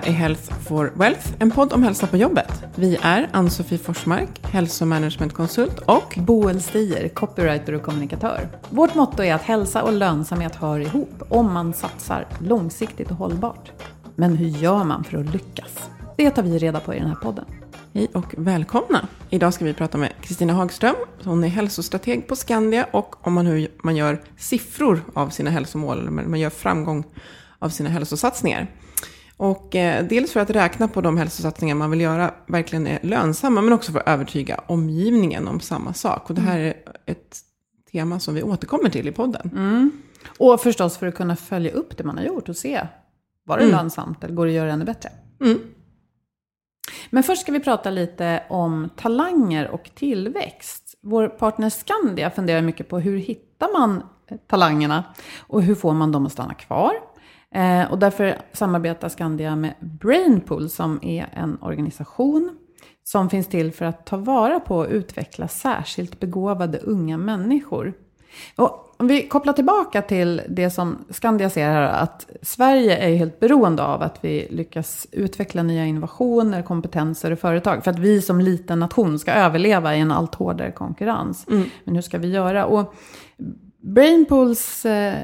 Här är Health for Wealth, en podd om hälsa på jobbet. Vi är Ann-Sofie Forsmark, hälsomanagementkonsult och Boel Stier, copywriter och kommunikatör. Vårt motto är att hälsa och lönsamhet hör ihop om man satsar långsiktigt och hållbart. Men hur gör man för att lyckas? Det tar vi reda på i den här podden. Hej och välkomna! Idag ska vi prata med Kristina Hagström. Hon är hälsostrateg på Skandia och om man hur man gör siffror av sina hälsomål, eller man gör framgång av sina hälsosatsningar. Och eh, dels för att räkna på de hälsosatsningar man vill göra verkligen är lönsamma, men också för att övertyga omgivningen om samma sak. Och det här är ett tema som vi återkommer till i podden. Och förstås för att kunna följa upp det man har gjort och se, var det lönsamt eller går det att göra ännu bättre? Men först ska vi prata lite om talanger och tillväxt. Vår partner Skandia funderar mycket på hur hittar man talangerna och hur får man dem att stanna kvar? Eh, och därför samarbetar Skandia med Brainpool som är en organisation som finns till för att ta vara på och utveckla särskilt begåvade unga människor. Och om vi kopplar tillbaka till det som Skandia ser här, att Sverige är helt beroende av att vi lyckas utveckla nya innovationer, kompetenser och företag. För att vi som liten nation ska överleva i en allt hårdare konkurrens. Men hur ska vi göra? Och Brainpools eh,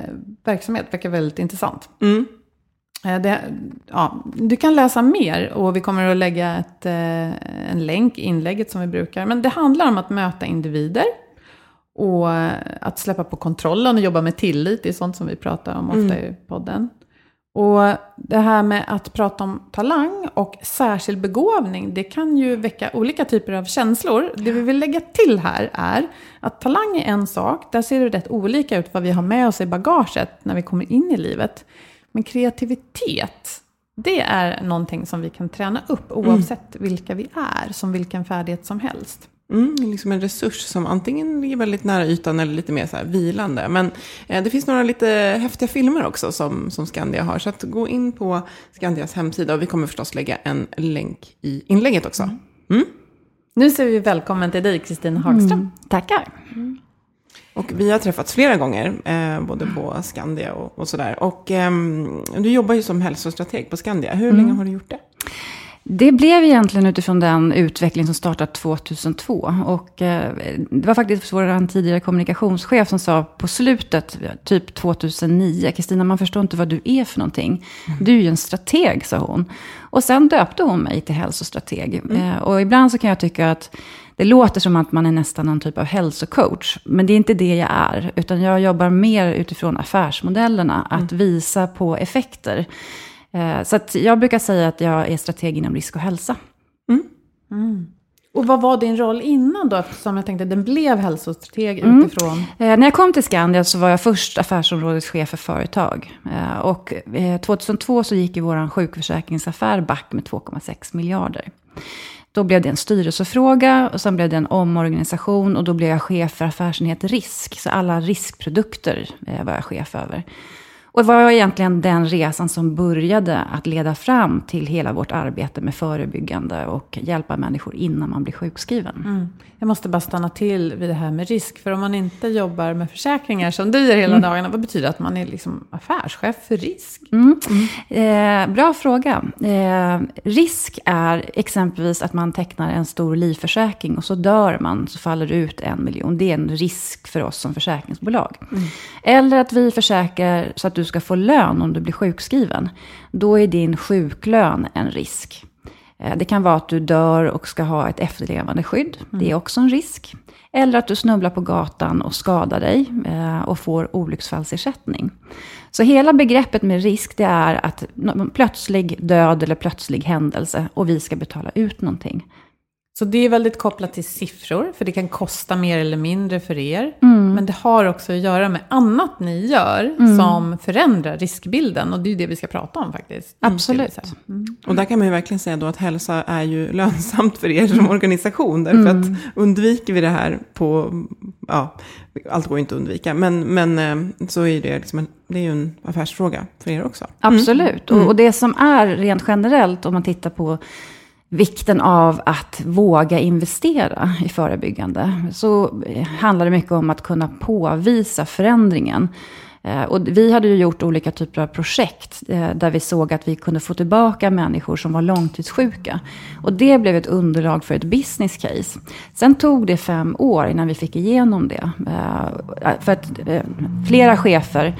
verksamhet verkar väldigt intressant. Eh, Det, ja, du kan läsa mer och vi kommer att lägga ett, eh, en länk i inlägget som vi brukar. Men det handlar om att möta individer och att släppa på kontrollen och jobba med tillit. Det är sånt som vi pratar om ofta i podden. Och det här med att prata om talang och särskild begåvning, det kan ju väcka olika typer av känslor. Det vi vill lägga till här är att talang är en sak, där ser det rätt olika ut vad vi har med oss i bagaget när vi kommer in i livet. Men kreativitet, det är någonting som vi kan träna upp oavsett vilka vi är, som vilken färdighet som helst. Mm, liksom en resurs som antingen ligger väldigt nära ytan eller lite mer så här vilande. Men eh, det finns några lite häftiga filmer också som, som Skandia har. Så att gå in på Skandias hemsida och vi kommer förstås lägga en länk i inlägget också. Mm. Nu säger vi välkommen till dig, Kristina Hagström. Tackar. Och vi har träffats flera gånger, eh, både på Skandia och, och sådär. Och ehm, du jobbar ju som hälsostrateg på Skandia. Hur länge har du gjort det? Det blev egentligen utifrån den utveckling som startade 2002. Och eh, det var faktiskt vår tidigare kommunikationschef som sa på slutet, typ 2009, Kristina man förstår inte vad du är för någonting. Du är ju en strateg, sa hon. Och sen döpte hon mig till hälsostrateg. Eh, och ibland så kan jag tycka att det låter som att man är nästan någon typ av hälsocoach. Men det är inte det jag är. Utan jag jobbar mer utifrån affärsmodellerna. Att visa på effekter. Eh, Så jag brukar säga att jag är strateg inom risk och hälsa. Och vad var din roll innan då? Eftersom jag tänkte den blev hälsostrateg Mm. utifrån... Eh, när jag kom till Skandia så var jag först affärsområdeschef för företag. Eh, och eh, 2002 så gick ju vår sjukförsäkringsaffär back med 2,6 miljarder. Då blev det en styrelsefråga och sen blev det en omorganisation och då blev jag chef för affärsenhet risk. Så alla riskprodukter eh, var jag chef över. Och det var egentligen den resan som började att leda fram till hela vårt arbete med förebyggande och hjälpa människor innan man blir sjukskriven. Mm. Jag måste bara stanna till vid det här med risk. För om man inte jobbar med försäkringar som du gör hela mm. dagarna, vad betyder det att man är liksom affärschef för risk? Mm. Eh, bra fråga. Eh, risk är exempelvis att man tecknar en stor livförsäkring och så dör man, så faller det ut en miljon. Det är en risk för oss som försäkringsbolag. Mm. Eller att vi försäkrar så att du ska få lön om du blir sjukskriven. Då är din sjuklön en risk. Eh, det kan vara att du dör och ska ha ett efterlevande skydd. Mm. Det är också en risk. Eller att du snubblar på gatan och skadar dig eh, och får olycksfallsersättning. Så hela begreppet med risk det är att plötslig död eller plötslig händelse och vi ska betala ut någonting. Så det är väldigt kopplat till siffror, för det kan kosta mer eller mindre för er. Mm. Men det har också att göra med annat ni gör mm. som förändrar riskbilden. Och det är ju det vi ska prata om faktiskt. Absolut. Mm. Och där kan man ju verkligen säga då att hälsa är ju lönsamt för er som organisation. Därför att mm. undviker vi det här på, ja, allt går ju inte att undvika. Men, men eh, så är det, liksom en, det är ju en affärsfråga för er också. Absolut. Och, mm. och det som är rent generellt om man tittar på vikten av att våga investera i förebyggande. Så handlar det mycket om att kunna påvisa förändringen. Eh, och vi hade ju gjort olika typer av projekt eh, där vi såg att vi kunde få tillbaka människor som var långtidssjuka. Och det blev ett underlag för ett business case. Sen tog det fem år innan vi fick igenom det. Eh, för att flera chefer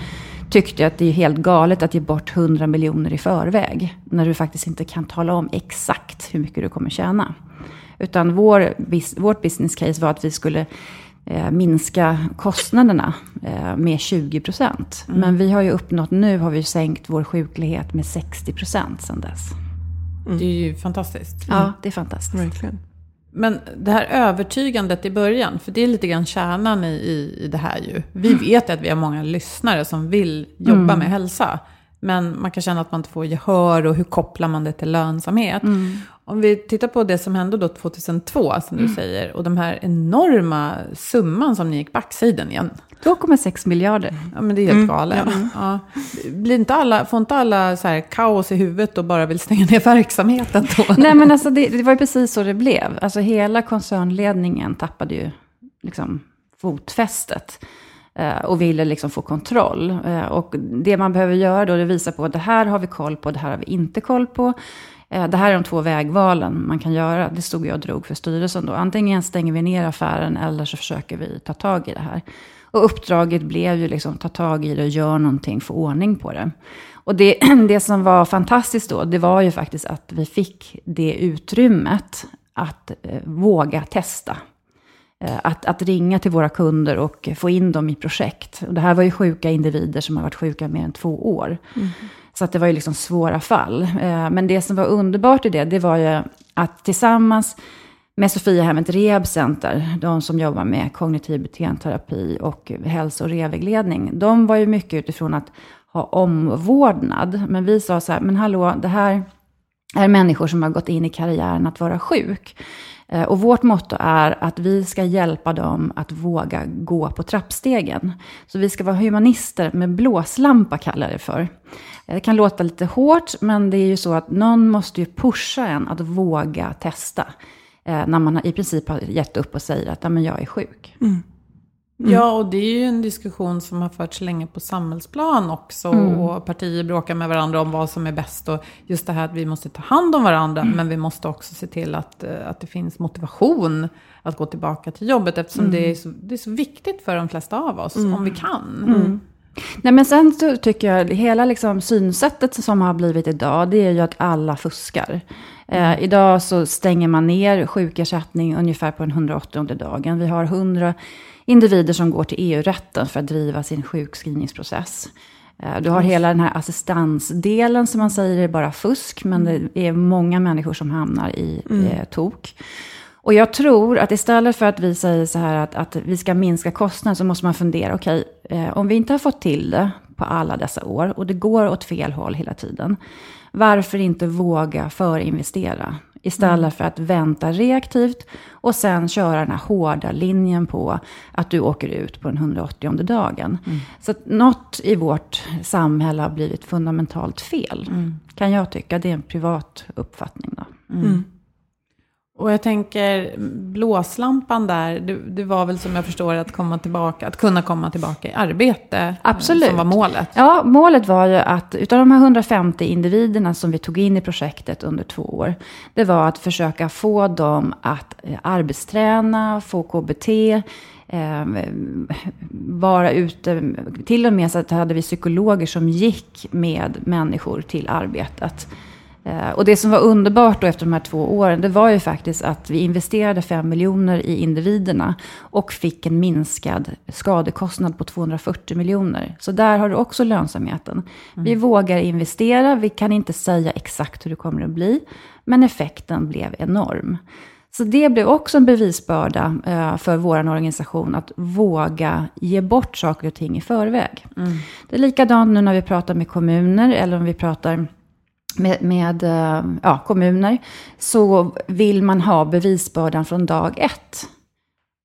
tyckte att det är helt galet att ge bort 100 miljoner i förväg. När du faktiskt inte kan tala om exakt hur mycket du kommer tjäna. Utan vår, vårt business case var att vi skulle eh, minska kostnaderna eh, med 20 procent. Mm. Men vi har ju uppnått, nu har vi sänkt vår sjuklighet med 60 procent sedan dess. Mm. Det är ju fantastiskt. Mm. Ja, det är fantastiskt. Verkligen. Men det här övertygandet i början, för det är lite grann kärnan i, i, i det här ju. Vi vet att vi har många lyssnare som vill jobba mm. med hälsa. Men man kan känna att man inte får gehör och hur kopplar man det till lönsamhet? Mm. Om vi tittar på det som hände då 2002, som du mm. säger, och de här enorma summan som ni gick backsidan igen. 2,6 miljarder. Ja, men det är helt mm. galet. Ja. Ja. Blir inte alla, får inte alla så här kaos i huvudet och bara vill stänga ner verksamheten då? Nej, men alltså det, det var ju precis så det blev. Alltså hela koncernledningen tappade ju liksom fotfästet eh, och ville liksom få kontroll. Eh, och det man behöver göra då, det visar på att det här har vi koll på, det här har vi inte koll på. Eh, det här är de två vägvalen man kan göra. Det stod jag och drog för styrelsen då. Antingen stänger vi ner affären eller så försöker vi ta tag i det här. Och uppdraget blev ju liksom ta tag i det och göra någonting, få ordning på det. Och det, det som var fantastiskt då, det var ju faktiskt att vi fick det utrymmet att eh, våga testa. Eh, att, att ringa till våra kunder och få in dem i projekt. Och det här var ju sjuka individer som har varit sjuka mer än två år. Mm. Så att det var ju liksom svåra fall. Eh, men det som var underbart i det, det var ju att tillsammans med Sofiahemmet Rehab Center, de som jobbar med kognitiv beteendeterapi och hälso och revägledning, de var ju mycket utifrån att ha omvårdnad. Men vi sa så här, men hallå, det här är människor som har gått in i karriären att vara sjuk. Eh, och vårt motto är att vi ska hjälpa dem att våga gå på trappstegen. Så vi ska vara humanister med blåslampa kallar det för. Eh, det kan låta lite hårt, men det är ju så att någon måste ju pusha en att våga testa. Eh, när man i princip har gett upp och säger att men jag är sjuk. Mm. Mm. Ja, och det är ju en diskussion som har förts länge på samhällsplan också. Mm. Och partier bråkar med varandra om vad som är bäst. Och just det här att vi måste ta hand om varandra. Mm. Men vi måste också se till att, eh, att det finns motivation att gå tillbaka till jobbet. Eftersom mm. det, är så, det är så viktigt för de flesta av oss, om vi kan. Mm. Nej, men sen så tycker jag, hela liksom synsättet som har blivit idag, det är ju att alla fuskar. Eh, idag så stänger man ner sjukersättning ungefär på den 180 dagen. Vi har 100 individer som går till EU-rätten för att driva sin sjukskrivningsprocess. Eh, du har hela den här assistansdelen som man säger är bara fusk, men det är många människor som hamnar i mm. eh, tok. Och jag tror att istället för att vi säger så här att, att vi ska minska kostnaden så måste man fundera, okej, okay, eh, om vi inte har fått till det på alla dessa år och det går åt fel håll hela tiden, varför inte våga förinvestera Istället för att vänta reaktivt och sen köra den här hårda linjen på att du åker ut på den 180 dagen. Så att något i vårt samhälle har blivit fundamentalt fel. Kan jag tycka. Det är en privat uppfattning. Då. Och jag tänker, blåslampan där, det, det var väl som jag förstår att komma tillbaka, att kunna komma tillbaka i arbete. eh, Absolut. Som var målet. Ja, målet var ju att utav de här 150 individerna som vi tog in i projektet under två år, det var att försöka få dem att eh, arbetsträna, få KBT, eh, vara ute. Till och med så hade vi psykologer som gick med människor till arbetet. Eh, Och det som var underbart då efter de här två åren, det var ju faktiskt att vi investerade 5 miljoner i individerna och fick en minskad skadekostnad på 240 miljoner. Så där har du också lönsamheten. Vi vågar investera, vi kan inte säga exakt hur det kommer att bli, men effekten blev enorm. Så det blev också en bevisbörda eh, för vår organisation att våga ge bort saker och ting i förväg. Det är likadant nu när vi pratar med kommuner eller om vi pratar med, med eh, ja, kommuner, så vill man ha bevisbördan från dag ett.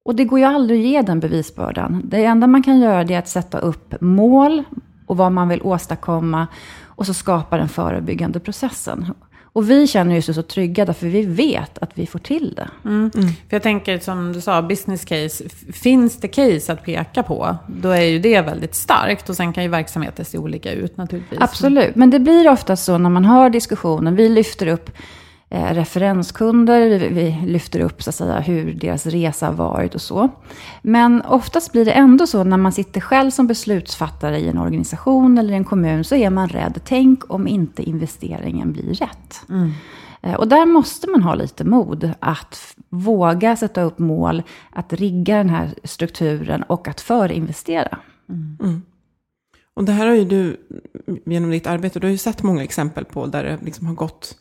Och det går ju aldrig att ge den bevisbördan. Det enda man kan göra det är att sätta upp mål och vad man vill åstadkomma och så skapa den förebyggande processen. Och vi känner oss så trygga därför vi vet att vi får till det. För jag tänker som du sa, business case. Finns det case att peka på, då är ju det väldigt starkt. Och sen kan ju verksamheter se olika ut naturligtvis. Absolut, men det blir ofta så när man har diskussionen. Vi lyfter upp eh, referenskunder, vi, vi lyfter upp så att säga, hur deras resa har varit och så. Men oftast blir det ändå så när man sitter själv som beslutsfattare i en organisation eller i en kommun så är man rädd. Tänk om inte investeringen blir rätt. Eh, Och där måste man ha lite mod att våga sätta upp mål, att rigga den här strukturen och att förinvestera. Och det här har ju du genom ditt arbete, du har ju sett många exempel på där det liksom har gått,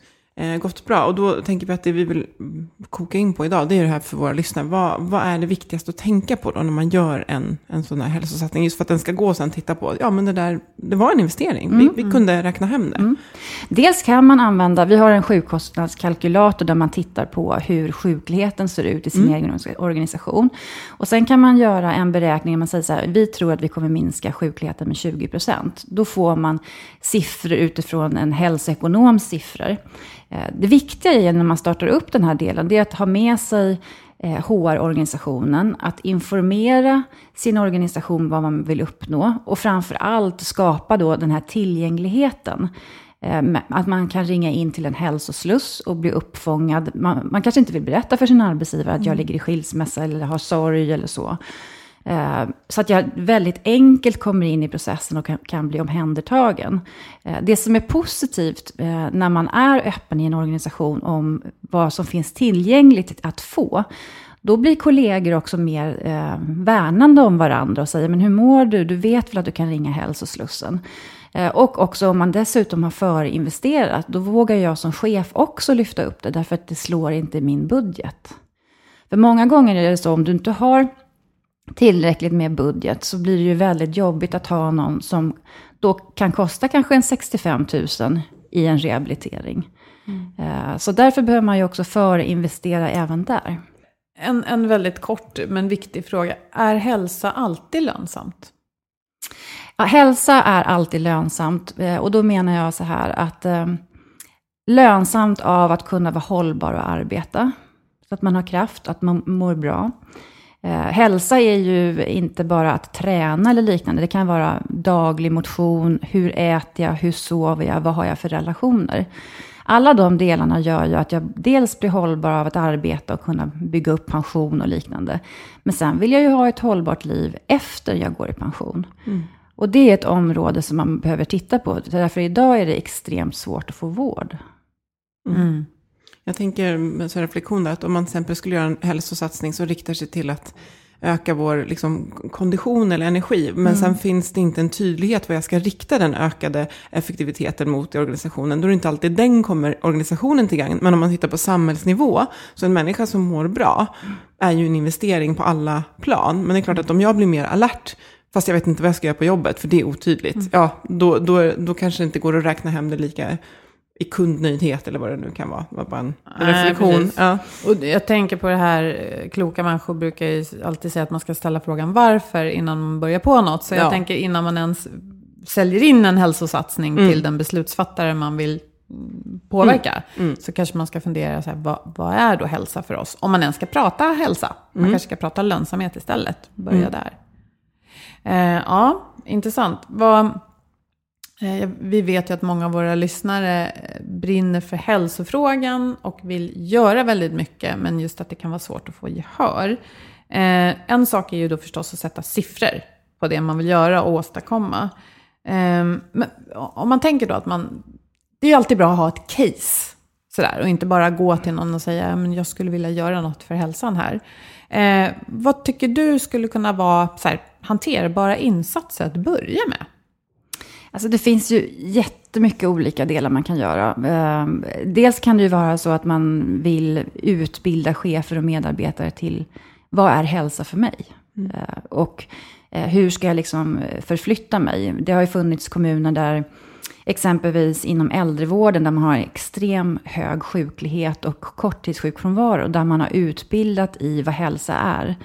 gått bra. Och då tänker vi att det vi vill koka in på idag, det är det här för våra lyssnare. Vad, vad är det viktigaste att tänka på då när man gör en, en sån här hälsosatsning? Just för att den ska gå och sen titta på, ja men det där, det var en investering. Vi, vi kunde räkna hem det. Dels kan man använda, vi har en sjukkostnadskalkylator där man tittar på hur sjukligheten ser ut i sin egen organisation. Och sen kan man göra en beräkning, man säger så här, vi tror att vi kommer minska sjukligheten med 20 procent. Då får man siffror utifrån en hälsoekonoms siffror. Eh, Det viktiga är när man startar upp den här delen, det är att ha med sig eh, HR-organisationen, att informera sin organisation vad man vill uppnå och framför allt skapa då den här tillgängligheten. Eh, Att man kan ringa in till en hälsosluss och bli uppfångad. Man, man kanske inte vill berätta för sin arbetsgivare att jag ligger i skilsmässa eller har sorg eller så. Eh, så att jag väldigt enkelt kommer in i processen och kan, bli omhändertagen. Eh, det som är positivt eh, när man är öppen i en organisation om vad som finns tillgängligt att få, då blir kollegor också mer eh, värnande om varandra och säger, men hur mår du? Du vet väl att du kan ringa hälsoslussen? Eh, Och också om man dessutom har förinvesterat, då vågar jag som chef också lyfta upp det, därför att det slår inte i min budget. För många gånger är det så, om du inte har tillräckligt med budget så blir det ju väldigt jobbigt att ha någon som då kan kosta kanske en 65 000 i en rehabilitering. Eh, Så därför behöver man ju också förinvestera även där. En, en väldigt kort men viktig fråga. Är hälsa alltid lönsamt? Ja, hälsa är alltid lönsamt eh, och då menar jag så här att eh, lönsamt av att kunna vara hållbar och arbeta. Så att man har kraft, att man mår bra. Eh, hälsa är ju inte bara att träna eller liknande. Det kan vara daglig motion, hur äter jag, hur sover jag, vad har jag för relationer. Alla de delarna gör ju att jag dels blir hållbar av att arbeta och kunna bygga upp pension och liknande. Men sen vill jag ju ha ett hållbart liv efter jag går i pension. Och det är ett område som man behöver titta på. Därför idag är det extremt svårt att få vård. Jag tänker med här reflektion där, att om man till exempel skulle göra en hälsosatsning som riktar sig till att öka vår liksom, kondition eller energi. Men sen finns det inte en tydlighet vad jag ska rikta den ökade effektiviteten mot i organisationen. Då är det inte alltid den kommer organisationen till gagn. Men om man tittar på samhällsnivå, så en människa som mår bra är ju en investering på alla plan. Men det är klart att om jag blir mer alert, fast jag vet inte vad jag ska göra på jobbet, för det är otydligt, ja, då, då, då kanske det inte går att räkna hem det lika i kundnöjdhet eller vad det nu kan vara. Det var bara en reflektion. Ja. Och jag tänker på det här, eh, kloka människor brukar ju alltid säga att man ska ställa frågan varför innan man börjar på något. Så jag Ja. tänker innan man ens säljer in en hälsosatsning Mm. till den beslutsfattare man vill mm, påverka. Mm. Så kanske man ska fundera, så här, vad, vad är då hälsa för oss? Om man ens ska prata hälsa. Man Mm. kanske ska prata lönsamhet istället. Börja där. Eh, ja, intressant. Vad, Eh, vi vet ju att många av våra lyssnare brinner för hälsofrågan och vill göra väldigt mycket, men just att det kan vara svårt att få gehör. Eh, en sak är ju då förstås att sätta siffror på det man vill göra och åstadkomma. Ehm, men om man tänker då att man, det är ju alltid bra att ha ett case. Sådär, och inte bara gå till någon och säga men jag skulle vilja göra något för hälsan här. Eh, vad tycker du skulle kunna vara så här, hanterbara insatser att börja med? Alltså det finns ju jättemycket olika delar man kan göra. Eh, Dels kan det ju vara så att man vill utbilda chefer och medarbetare till vad är hälsa för mig? Eh, Och eh, hur ska jag liksom eh, förflytta mig? Det har ju funnits kommuner där exempelvis inom äldrevården där man har extrem hög sjuklighet och korttidssjukfrånvaro där man har utbildat i vad hälsa är.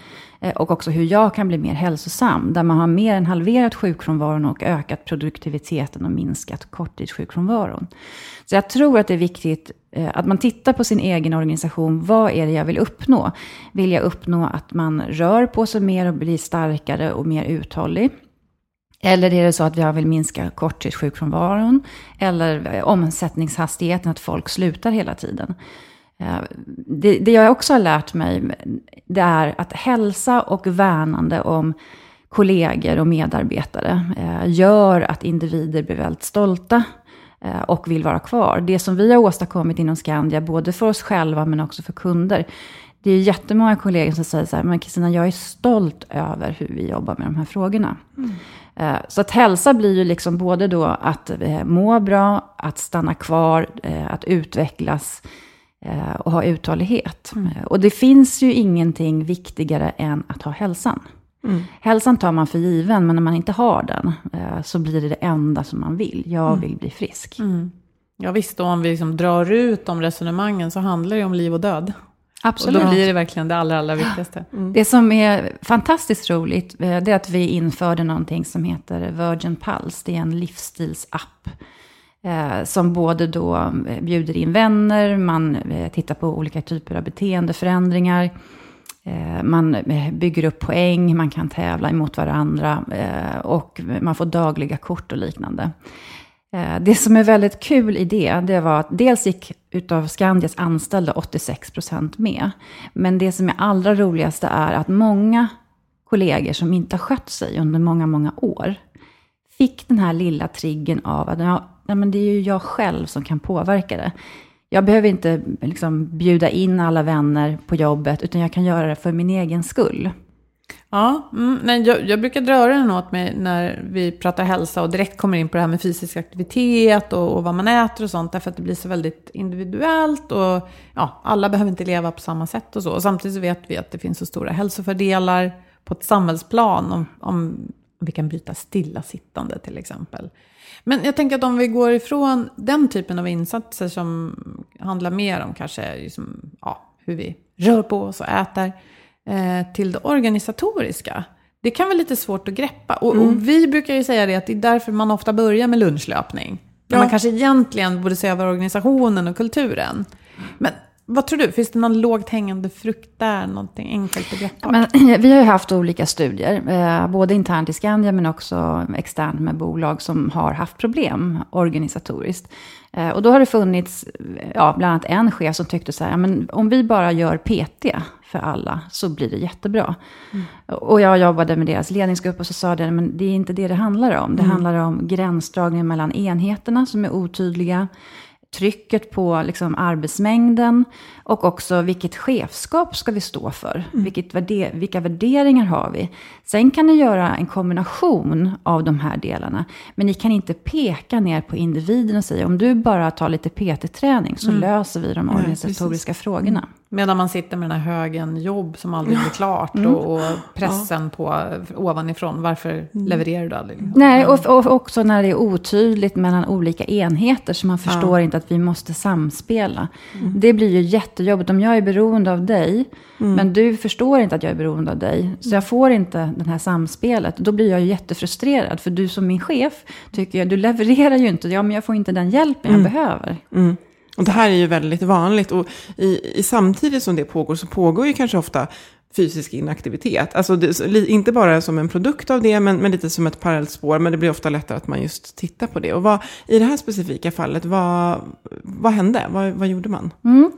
Eh, och också hur jag kan bli mer hälsosam. Där man har mer än halverat sjukfrånvaron och ökat produktiviteten och minskat korttidssjukfrånvaron. Så jag tror att det är viktigt eh, att man tittar på sin egen organisation. Vad är det jag vill uppnå? Vill jag uppnå att man rör på sig mer och blir starkare och mer uthållig? Eller är det så att jag vill minska korttidssjukfrånvaron? Eller omsättningshastigheten, att folk slutar hela tiden? Eh, Det, det jag också har lärt mig, det är att hälsa och värnande om kollegor och medarbetare eh, gör att individer blir väldigt stolta eh, och vill vara kvar. Det som vi har åstadkommit inom Skandia, både för oss själva men också för kunder, det är jättemånga kollegor som säger så här, men Kristina, jag är stolt över hur vi jobbar med de här frågorna. Eh, Så att hälsa blir ju liksom både då att må bra, att stanna kvar, att utvecklas och ha uthållighet. Eh, Och det finns ju ingenting viktigare än att ha hälsan. Hälsan tar man för given, men när man inte har den eh, så blir det det enda som man vill. Jag vill bli frisk. Ja visst, och om vi liksom drar ut de resonemangen så handlar det om liv och död. Absolut. Och då blir det verkligen det allra, allra viktigaste. Det som är fantastiskt roligt, eh, det är att vi införde någonting som heter Virgin Pulse. Det är en livsstilsapp. Eh, som både då eh, bjuder in vänner, man eh, tittar på olika typer av beteendeförändringar. Man bygger upp poäng, man kan tävla emot varandra och man får dagliga kort och liknande. Det som är väldigt kul i det, det var att dels gick utav Skandias anställda 86% med. Men det som är allra roligaste är att många kollegor som inte har skött sig under många, många år, fick den här lilla triggen av att nej, men det är ju jag själv som kan påverka det. Jag behöver inte liksom, bjuda in alla vänner på jobbet, utan jag kan göra det för min egen skull. Ja, mm, men jag, jag brukar dra öronen åt mig när vi pratar hälsa och direkt kommer in på det här med fysisk aktivitet och, och vad man äter och sånt. Därför att det blir så väldigt individuellt och ja, alla behöver inte leva på samma sätt och så. Och samtidigt så vet vi att det finns så stora hälsofördelar på ett samhällsplan om, om vi kan bryta stillasittande till exempel. Men jag tänker att om vi går ifrån den typen av insatser som handlar mer om kanske liksom, ja, hur vi rör på oss och äter eh, till det organisatoriska. Det kan vara lite svårt att greppa. Och, Mm. och vi brukar ju säga det att det är därför man ofta börjar med lunchlöpning. Ja. man kanske egentligen borde se över organisationen och kulturen. Men vad tror du? Finns det någon lågt hängande frukt där? Någonting enkelt att greppa? Men, vi har ju haft olika studier, eh, både internt i Skandia men också externt med bolag som har haft problem organisatoriskt. Eh, och då har det funnits eh, ja, bland annat en chef som tyckte så här, "Ja, men om vi bara gör PT för alla så blir det jättebra. Och jag jobbade med deras ledningsgrupp och så sa det, men det är inte det det handlar om. Det handlar om gränsdragningen mellan enheterna som är otydliga trycket på liksom arbetsmängden och också vilket chefskap ska vi stå för? Vilket värde, vilka värderingar har vi? Sen kan ni göra en kombination av de här delarna, men ni kan inte peka ner på individen och säga om du bara tar lite PT-träning så löser vi de organisatoriska frågorna. Medan man sitter med den här högen jobb som aldrig blir klart Mm. och, och pressen på ovanifrån. Varför Mm. levererar du aldrig? Nej, och, och också när det är otydligt mellan olika enheter, så man förstår inte att vi måste samspela. Det blir ju jättejobbigt. Om jag är beroende av dig, men du förstår inte att jag är beroende av dig, så jag får inte det här samspelet, då blir jag ju jättefrustrerad. För du som min chef tycker jag, du levererar ju inte, ja men jag får inte den hjälpen jag behöver. Och det här är ju väldigt vanligt. Och i, i samtidigt som det pågår så pågår ju kanske ofta fysisk inaktivitet. Alltså det, inte bara som en produkt av det, men, men lite som ett parallellt spår. Men det blir ofta lättare att man just tittar på det. Och vad, i det här specifika fallet, vad, vad hände? Vad, vad gjorde man? Mm.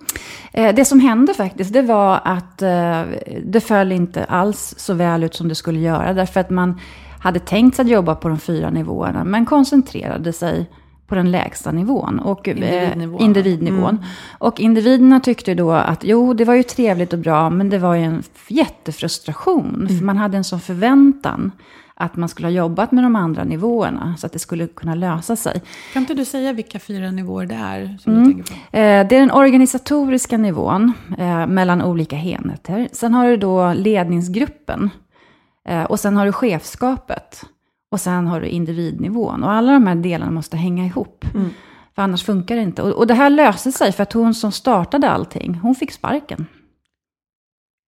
Eh, Det som hände faktiskt, det var att eh, det föll inte alls så väl ut som det skulle göra. Därför att man hade tänkt sig att jobba på de fyra nivåerna, men koncentrerade sig på den lägsta nivån. Och, eh, Individnivån. individnivån. Och individerna tyckte då att jo, det var ju trevligt och bra, men det var ju en jättefrustration. För man hade en sån förväntan att man skulle ha jobbat med de andra nivåerna, så att det skulle kunna lösa sig. Kan inte du säga vilka fyra nivåer det är som Mm. du tänker på? Eh, Det är den organisatoriska nivån eh, mellan olika enheter. Sen har du då ledningsgruppen. Eh, och sen har du chefskapet. Och sen har du individnivån. Och alla de här delarna måste hänga ihop. För annars funkar det inte. Och, och det här löste sig för att hon som startade allting, hon fick sparken.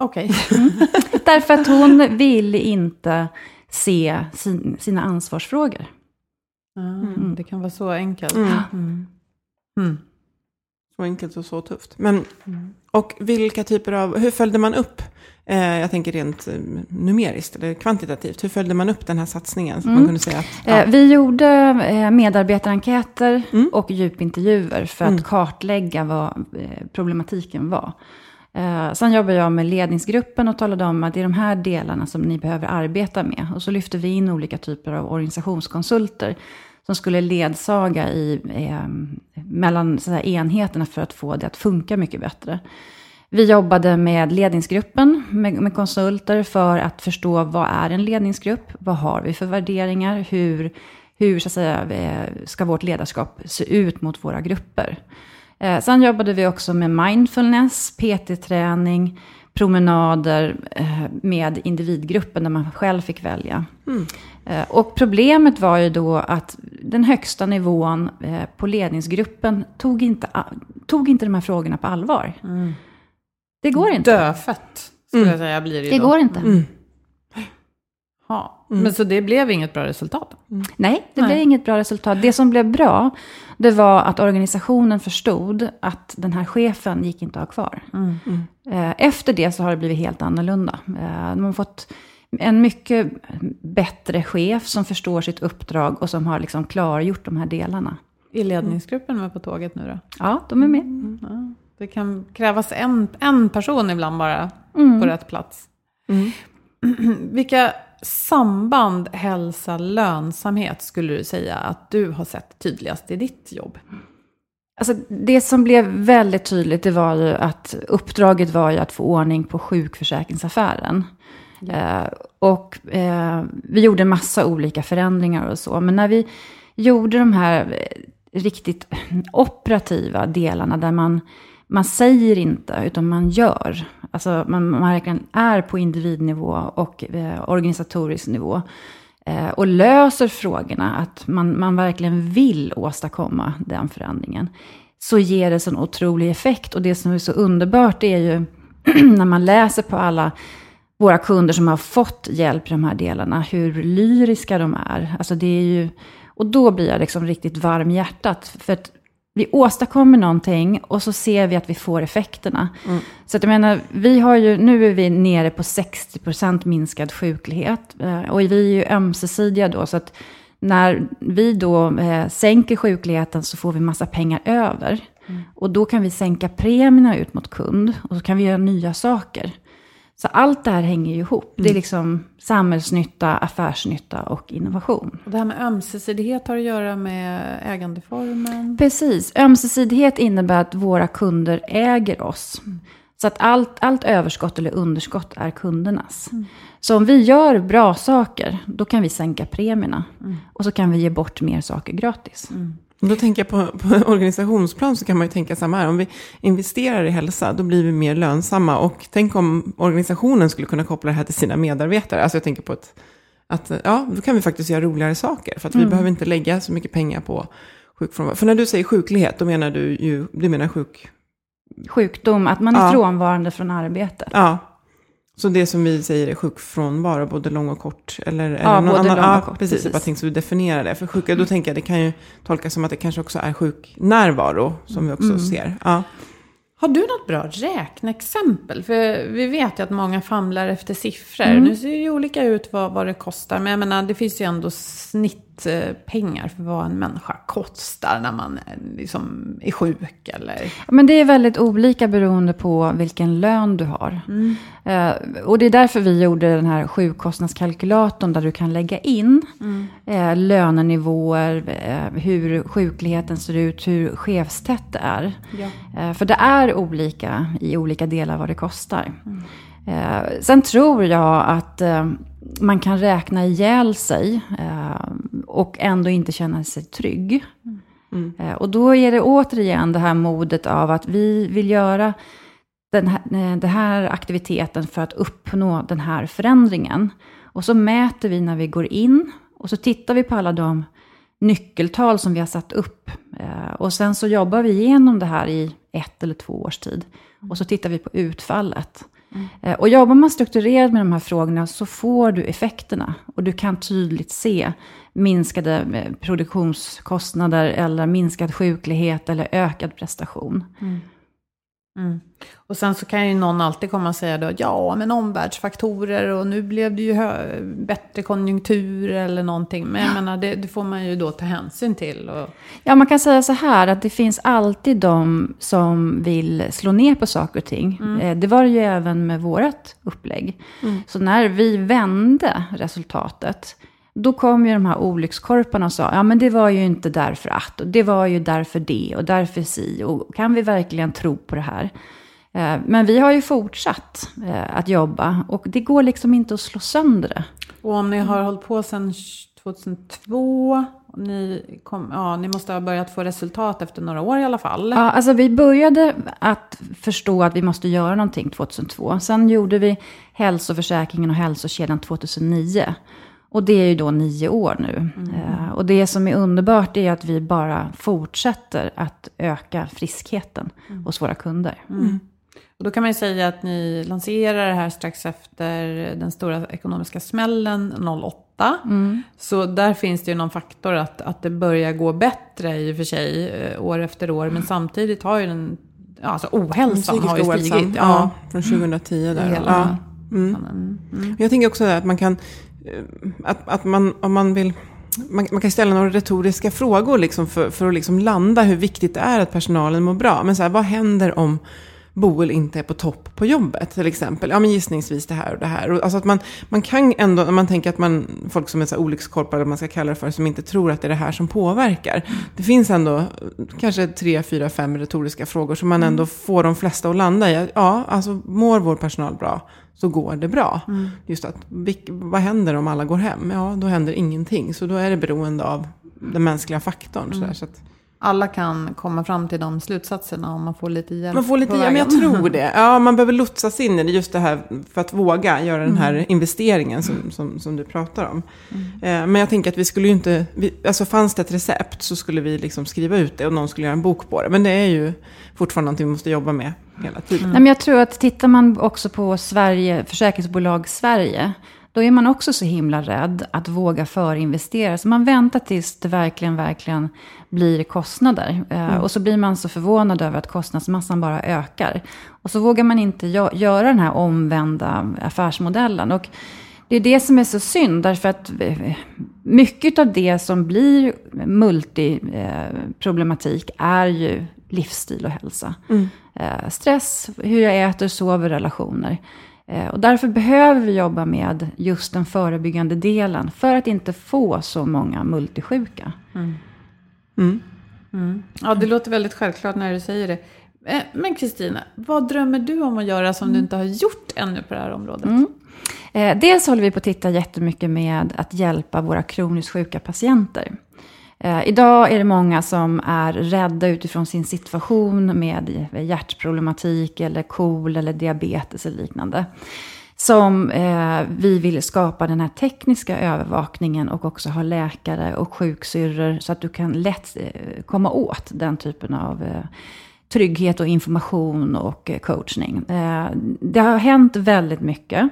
Okej. Därför att hon ville inte se sin, sina ansvarsfrågor. Mm. Det kan vara så enkelt. Mm. Mm. Mm. Så enkelt och så tufft. Men, och vilka typer av, hur följde man upp, jag tänker rent eh, numeriskt eller kvantitativt, hur följde man upp den här satsningen? Så att man kunde säga att, ja, Eh, Vi gjorde eh, medarbetarenkäter Mm. och djupintervjuer för att Mm. kartlägga vad eh, problematiken var. Eh, Sen jobbade jag med ledningsgruppen och talade om att det är de här delarna som ni behöver arbeta med. Och så lyfte vi in olika typer av organisationskonsulter som skulle ledsaga i, eh, mellan så enheterna för att få det att funka mycket bättre. Vi jobbade med ledningsgruppen, med, med konsulter för att förstå vad är en ledningsgrupp? Vad har vi för värderingar? Hur, hur så säga, eh, ska vårt ledarskap se ut mot våra grupper? Eh, sen jobbade vi också med mindfulness, PT-träning, promenader eh, med individgruppen där man själv fick välja. Eh, och problemet var ju då att den högsta nivån på ledningsgruppen tog inte, tog inte de här frågorna på allvar. Det går inte. Dödfött, skulle jag säga, blir det Det då. går inte. Mm. Ja. Men så det blev inget bra resultat? Nej, det Nej. blev inget bra resultat. Det som blev bra, det var att organisationen förstod att den här chefen gick inte att ha kvar. Eh, Efter det så har det blivit helt annorlunda. Eh, De har fått en mycket bättre chef som förstår sitt uppdrag och som har liksom klargjort de här delarna. Är ledningsgruppen med på tåget nu då? Ja, de är med. Ja. Det kan krävas en, en person ibland bara Mm. på rätt plats. Vilka samband, hälsa, lönsamhet skulle du säga att du har sett tydligast i ditt jobb? Alltså, det som blev väldigt tydligt det var ju att uppdraget var ju att få ordning på sjukförsäkringsaffären. Eh, och eh, vi gjorde massa olika förändringar och så. Men när vi gjorde de här eh, riktigt operativa delarna där man, man säger inte utan man gör. Alltså man, man verkligen är på individnivå och eh, organisatorisk nivå. Eh, och löser frågorna, att man, man verkligen vill åstadkomma den förändringen. Så ger det sån otrolig effekt. Och det som är så underbart är ju när man läser på alla våra kunder som har fått hjälp i de här delarna, hur lyriska de är. Alltså det är ju, och då blir jag liksom riktigt varm i hjärtat. För att vi åstadkommer någonting och så ser vi att vi får effekterna. Så att jag menar, vi har ju, nu är vi nere på 60% minskad sjuklighet. Eh, Och vi är ju ömsesidiga då, så att när vi då eh, sänker sjukligheten så får vi massa pengar över. Och då kan vi sänka premierna ut mot kund och så kan vi göra nya saker. Så allt det här hänger ju ihop. Det är liksom samhällsnytta, affärsnytta och innovation. Och det här med ömsesidighet har att göra med ägandeformen. Precis. Ömsesidighet innebär att våra kunder äger oss. Så att allt, allt överskott eller underskott är kundernas. Så om vi gör bra saker, då kan vi sänka premierna. Och så kan vi ge bort mer saker gratis. Då tänker jag på, på organisationsplan så kan man ju tänka samma här. Om vi investerar i hälsa, då blir vi mer lönsamma. Och tänk om organisationen skulle kunna koppla det här till sina medarbetare. Alltså jag tänker på ett, att, ja, då kan vi faktiskt göra roligare saker. För att vi behöver inte lägga så mycket pengar på sjukfrånvaro. För när du säger sjuklighet, då menar du ju, du menar sjuk... Sjukdom, att man är Ja. frånvarande från arbetet. Ja. Så det som vi säger är sjukfrånvaro, både lång och kort? Eller, eller Ja, någon både annan, lång och ja, kort, Precis, precis. jag bara tänkte du definierar det. För sjuka, då tänker jag det kan ju tolkas som att det kanske också är sjuknärvaro, som vi också Mm. ser. Ja. Har du något bra räkneexempel? För vi vet ju att många famlar efter siffror. Mm. Nu ser det ju olika ut vad, vad det kostar. Men jag menar, det finns ju ändå snittpengar för vad en människa kostar när man eh, liksom är sjuk eller... Men det är väldigt olika beroende på vilken lön du har. Eh, och det är därför vi gjorde den här sjukkostnadskalkylatorn där du kan lägga in eh, lönenivåer, eh, hur sjukligheten ser ut, hur chefstätt det är. Eh, för det är olika i olika delar vad det kostar. Eh, sen tror jag att eh, man kan räkna ihjäl sig eh, och ändå inte känna sig trygg. Eh, och då är det återigen det här modet av att vi vill göra den här, eh, den här aktiviteten för att uppnå den här förändringen. Och så mäter vi när vi går in och så tittar vi på alla de nyckeltal som vi har satt upp. Eh, Och sen så jobbar vi igenom det här i ett eller två års tid. Och så tittar vi på utfallet. Mm. Eh, och jobbar man strukturerat med de här frågorna så får du effekterna. Och du kan tydligt se minskade eh, produktionskostnader eller minskad sjuklighet eller ökad prestation. Mm. Och sen så kan ju någon alltid komma och säga då, ja men omvärldsfaktorer och nu blev det ju bättre konjunktur eller någonting. Men jag menar, det, det får man ju då ta hänsyn till. Och, Ja, man kan säga så här att det finns alltid de som vill slå ner på saker och ting. Eh, Det var det ju även med vårt upplägg. Så när vi vände resultatet, då kom ju de här olyckskorparna och sa, ja men det var ju inte därför att, och det var ju därför det och därför si, och kan vi verkligen tro på det här? Eh, Men vi har ju fortsatt eh, att jobba och det går liksom inte att slå sönder det. och om ni har hållit på sedan 2002, och ni, kom, ja, ni måste ha börjat få resultat efter några år i alla fall. Ja, alltså vi började att förstå att vi måste göra någonting 2002. Sen gjorde vi hälsoförsäkringen och hälsokedjan 2009. Och det är ju då nio år nu. Eh, och det som är underbart är att vi bara fortsätter att öka friskheten hos våra kunder. Och då kan man ju säga att ni lanserar det här strax efter den stora ekonomiska smällen 08. Så där finns det ju någon faktor att, att det börjar gå bättre i och för sig eh, år efter år. Men samtidigt har ju den, ja, alltså ohälsan har ju ohälsan, stigit. Ja, från 2010 där. Hela- Ja. Mm. Jag tänker också att man kan, att, att man, om man vill, man, man kan ställa några retoriska frågor liksom för, för att liksom landa hur viktigt det är att personalen mår bra. Men så här, vad händer om Boel inte är på topp på jobbet till exempel? Ja men gissningsvis det här och det här. Och Alltså att man, man kan ändå, när man tänker att man, folk som är så olyckskorpar eller man ska kalla det för, som inte tror att det är det här som påverkar. Det finns ändå eh, kanske tre, fyra, fem retoriska frågor som man ändå får de flesta att landa i. Ja, alltså mår vår personal bra så går det bra. Just att, vad händer om alla går hem? Ja, då händer ingenting. Så då är det beroende av den mänskliga faktorn. Så där, så att, Alla kan komma fram till de slutsatserna om man får lite hjälp man får lite, ja, men jag tror det. Ja, man behöver lotsas in i det, just det här för att våga göra den här investeringen som, som, som du pratar om. Eh, men jag tänker att vi skulle ju inte, vi, alltså fanns det ett recept så skulle vi liksom skriva ut det och någon skulle göra en bok på det. Men det är ju fortfarande någonting vi måste jobba med hela tiden. Nej, men jag tror att tittar man också på Sverige, försäkringsbolag Sverige, då är man också så himla rädd att våga förinvestera. Så man väntar tills det verkligen, verkligen blir kostnader. Eh, Och så blir man så förvånad över att kostnadsmassan bara ökar. Och så vågar man inte gö- göra den här omvända affärsmodellen. Och det är det som är så synd, därför att eh, mycket av det som blir multiproblematik är ju livsstil och hälsa. Eh, stress, hur jag äter, sover, relationer. Eh, och därför behöver vi jobba med just den förebyggande delen för att inte få så många multisjuka. Ja, det låter väldigt självklart när du säger det. Eh, Men Kristina, vad drömmer du om att göra som du inte har gjort ännu på det här området? Eh, dels håller vi på att titta jättemycket med att hjälpa våra kroniskt sjuka patienter. Eh, idag är det många som är rädda utifrån sin situation med hjärtproblematik eller KOL eller diabetes eller liknande. Som eh, vi vill skapa den här tekniska övervakningen och också ha läkare och sjuksyrror så att du kan lätt eh, komma åt den typen av eh, trygghet och information och eh, coachning. Eh, det har hänt väldigt mycket.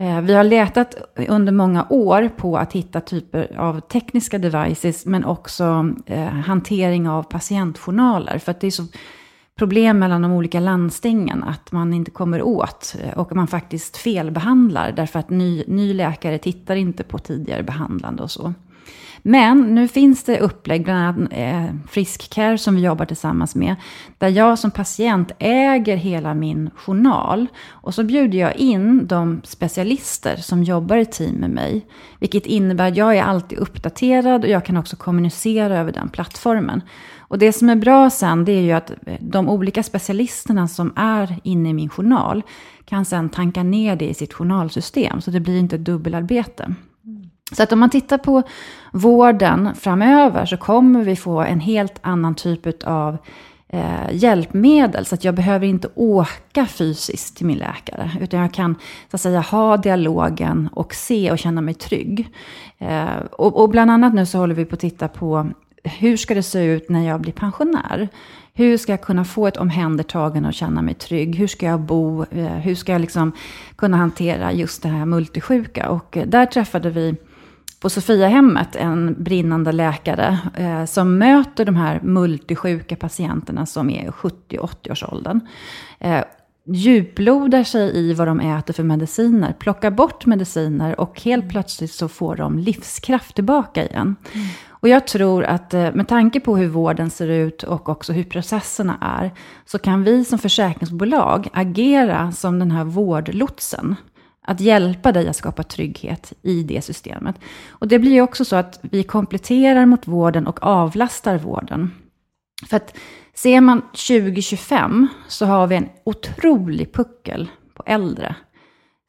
Eh, vi har letat under många år på att hitta typer av tekniska devices, men också eh, hantering av patientjournaler. För att det är så problem mellan de olika landstingen, att man inte kommer åt eh, och man faktiskt felbehandlar, därför att ny, ny läkare tittar inte på tidigare behandlande och så. Men nu finns det upplägg, bland annat eh, Friskcare som vi jobbar tillsammans med, där jag som patient äger hela min journal. Och så bjuder jag in de specialister som jobbar i team med mig. Vilket innebär att jag är alltid uppdaterad och jag kan också kommunicera över den plattformen. Och det som är bra sen, det är ju att eh, de olika specialisterna som är inne i min journal kan sen tanka ner det i sitt journalsystem, så det blir inte dubbelarbete. Så att om man tittar på vården framöver så kommer vi få en helt annan typ av eh, hjälpmedel. Så att jag behöver inte åka fysiskt till min läkare. Utan jag kan så att säga, ha dialogen och se och känna mig trygg. Eh, och, och bland annat nu så håller vi på att titta på hur ska det se ut när jag blir pensionär? Hur ska jag kunna få ett omhändertagande och känna mig trygg? Hur ska jag bo? Eh, hur ska jag liksom kunna hantera just det här multisjuka? Och eh, där träffade vi på Sofiahemmet en brinnande läkare eh, som möter de här multisjuka patienterna som är 70-80-årsåldern. Eh, djuplodar sig i vad de äter för mediciner, plockar bort mediciner och helt plötsligt så får de livskraft tillbaka igen. Mm. Och jag tror att eh, med tanke på hur vården ser ut och också hur processerna är, så kan vi som försäkringsbolag agera som den här vårdlotsen. Att hjälpa dig att skapa trygghet i det systemet. Och det blir ju också så att vi kompletterar mot vården och avlastar vården. För att ser man 2025 så har vi en otrolig puckel på äldre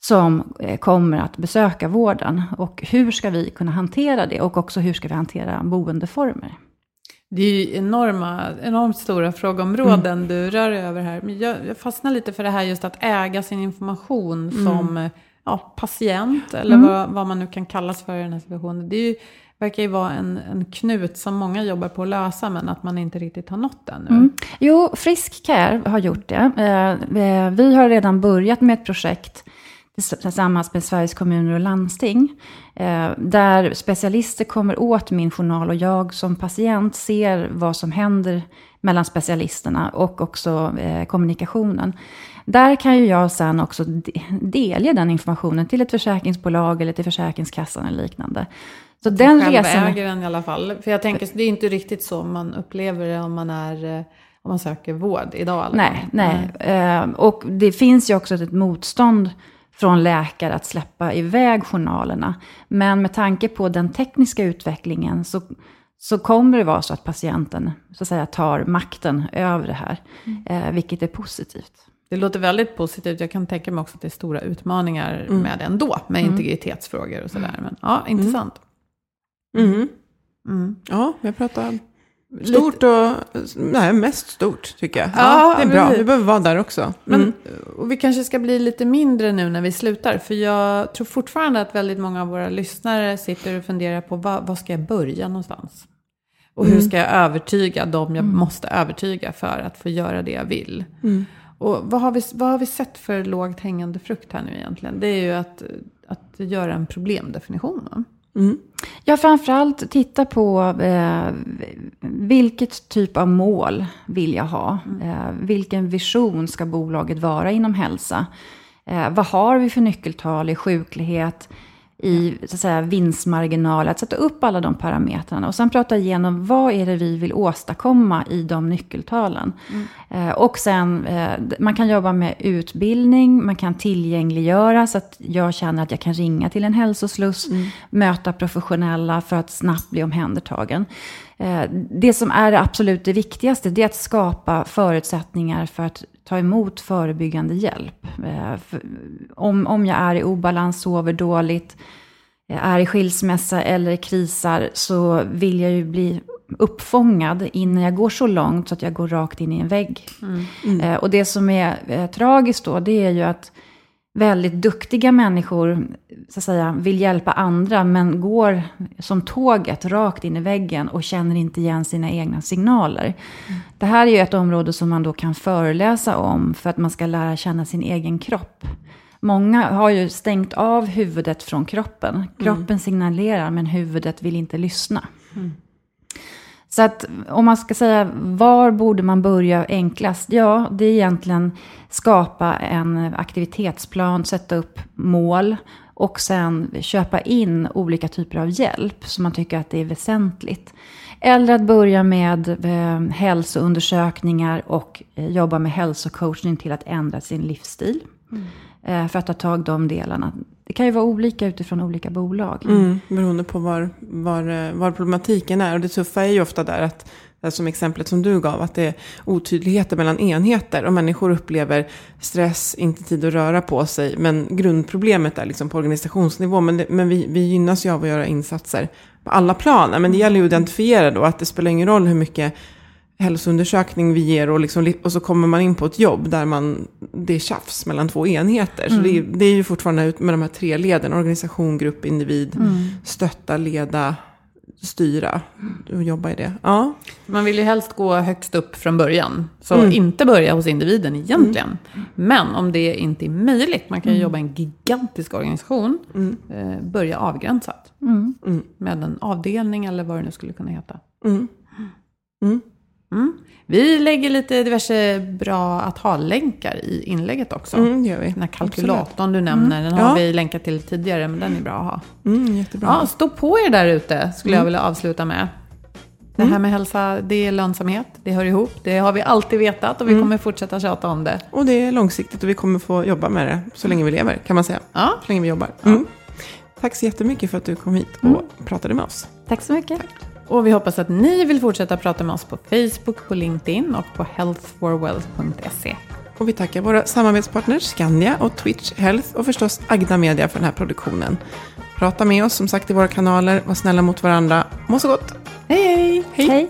som eh, kommer att besöka vården. Och hur ska vi kunna hantera det? Och också hur ska vi hantera boendeformer? Det är ju enorma, enormt stora frågeområden mm. du rör över här. Men jag, jag fastnar lite för det här just att äga sin information mm. som ja, patient, eller mm. vad, vad, man nu kan kallas för i den här situationen. Det är ju, verkar ju vara en, en knut som många jobbar på att lösa, men att man inte riktigt har nått den nu. Mm. Jo, Friskcare har gjort det. Eh, vi har redan börjat med ett projekt tillsammans med Sveriges kommuner och landsting. Eh, där specialister kommer åt min journal och jag som patient ser vad som händer mellan specialisterna och också eh, kommunikationen. Där kan ju jag sen också delge den informationen till ett försäkringsbolag eller till Försäkringskassan eller liknande. Så du den själv resan... äger den i alla fall. För jag tänker, det är inte riktigt så man upplever det om man är eh, om man söker vård idag. Nej, nej. Mm. och det finns ju också ett motstånd från läkare att släppa iväg journalerna. Men med tanke på den tekniska utvecklingen så, så kommer det vara så att patienten så att säga, tar makten över det här, mm. eh, vilket är positivt. Det låter väldigt positivt. Jag kan tänka mig också att det är stora utmaningar mm. med det ändå, med mm. integritetsfrågor och sådär. Men ja, intressant. Mm. mm. mm. Ja, jag pratar Stort och, nej mest stort tycker jag. Ja, det är bra, vi, vi behöver vara där också. Men, mm. och vi kanske ska bli lite mindre nu när vi slutar. För jag tror fortfarande att väldigt många av våra lyssnare sitter och funderar på vad, vad ska jag börja någonstans? Och hur mm. ska jag övertyga dem jag mm. måste övertyga för att få göra det jag vill? Mm. Och vad har, vi, vad har vi sett för lågt hängande frukt här nu egentligen? Det är ju att, att göra en problemdefinition. Mm. Ja, framförallt titta på eh, vilket typ av mål vill jag ha? Mm. Eh, vilken vision ska bolaget vara inom hälsa? Eh, vad har vi för nyckeltal i sjuklighet? I så att säga, vinstmarginal, att sätta upp alla de parametrarna och sen prata igenom vad är det vi vill åstadkomma i de nyckeltalen. Mm. Eh, och sen, eh, man kan jobba med utbildning, man kan tillgängliggöra så att jag känner att jag kan ringa till en hälsosluss, mm. möta professionella för att snabbt bli omhändertagen. Eh, det som är absolut det viktigaste, det är att skapa förutsättningar för att ta emot förebyggande hjälp. Eh, om, om jag är i obalans, sover dåligt, är i skilsmässa eller krisar så vill jag ju bli uppfångad innan jag går så långt så att jag går rakt in i en vägg. Mm. Eh, och det som är eh, tragiskt då, det är ju att väldigt duktiga människor så att säga, vill hjälpa andra men går som tåget rakt in i väggen och känner inte igen sina egna signaler. Mm. Det här är ju ett område som man då kan föreläsa om för att man ska lära känna sin egen kropp. Många har ju stängt av huvudet från kroppen. Kroppen mm. signalerar men huvudet vill inte lyssna. Mm. Så att om man ska säga var borde man börja enklast? Ja, det är egentligen skapa en aktivitetsplan, sätta upp mål och sen köpa in olika typer av hjälp som man tycker att det är väsentligt. Eller att börja med eh, hälsoundersökningar och eh, jobba med hälsocoachning till att ändra sin livsstil. Mm. Eh, för att ta tag i de delarna. Det kan ju vara olika utifrån olika bolag. Mm, beroende på var, var, eh, var problematiken är. Och det tuffa är ju ofta där att, som exemplet som du gav, att det är otydligheter mellan enheter. Och människor upplever stress, inte tid att röra på sig. Men grundproblemet är liksom på organisationsnivå. Men, det, men vi, vi gynnas ju av att göra insatser på alla plan. Men det gäller ju att identifiera då att det spelar ingen roll hur mycket hälsoundersökning vi ger och, liksom, och så kommer man in på ett jobb där man, det är tjafs mellan två enheter. Mm. Så det, det, är ju fortfarande ut med de här tre leden, organisation, grupp, individ, mm. stötta, leda, styra och jobba i det. Ja. Man vill ju helst gå högst upp från början. Så mm. inte börja hos individen egentligen. Mm. Men om det inte är möjligt, man kan ju mm. jobba i en gigantisk organisation, mm. eh, börja avgränsat. Med en avdelning eller vad det nu skulle kunna heta. Mm. Vi lägger lite diverse bra att ha-länkar i inlägget också. Mm, gör vi. Den här kalkylatorn du nämner, mm. den har ja. vi länkat till tidigare, men den är bra att ha. Mm, jättebra. Ja, stå på er där ute, skulle jag mm. vilja avsluta med. Det här mm. med hälsa, det är lönsamhet, det hör ihop. Det har vi alltid vetat och vi mm. kommer fortsätta tjata om det. Och det är långsiktigt och vi kommer få jobba med det så länge vi lever, kan man säga. Ja. Så länge vi jobbar. Ja. Tack så jättemycket för att du kom hit och pratade med oss. Tack så mycket. Tack. Och vi hoppas att ni vill fortsätta prata med oss på Facebook, på LinkedIn och på healthforwealth.se. Och vi tackar våra samarbetspartners Skandia och Twitch Health och förstås Agda Media för den här produktionen. Prata med oss som sagt i våra kanaler, var snälla mot varandra. Må så gott! Hej hej! Hej! hej.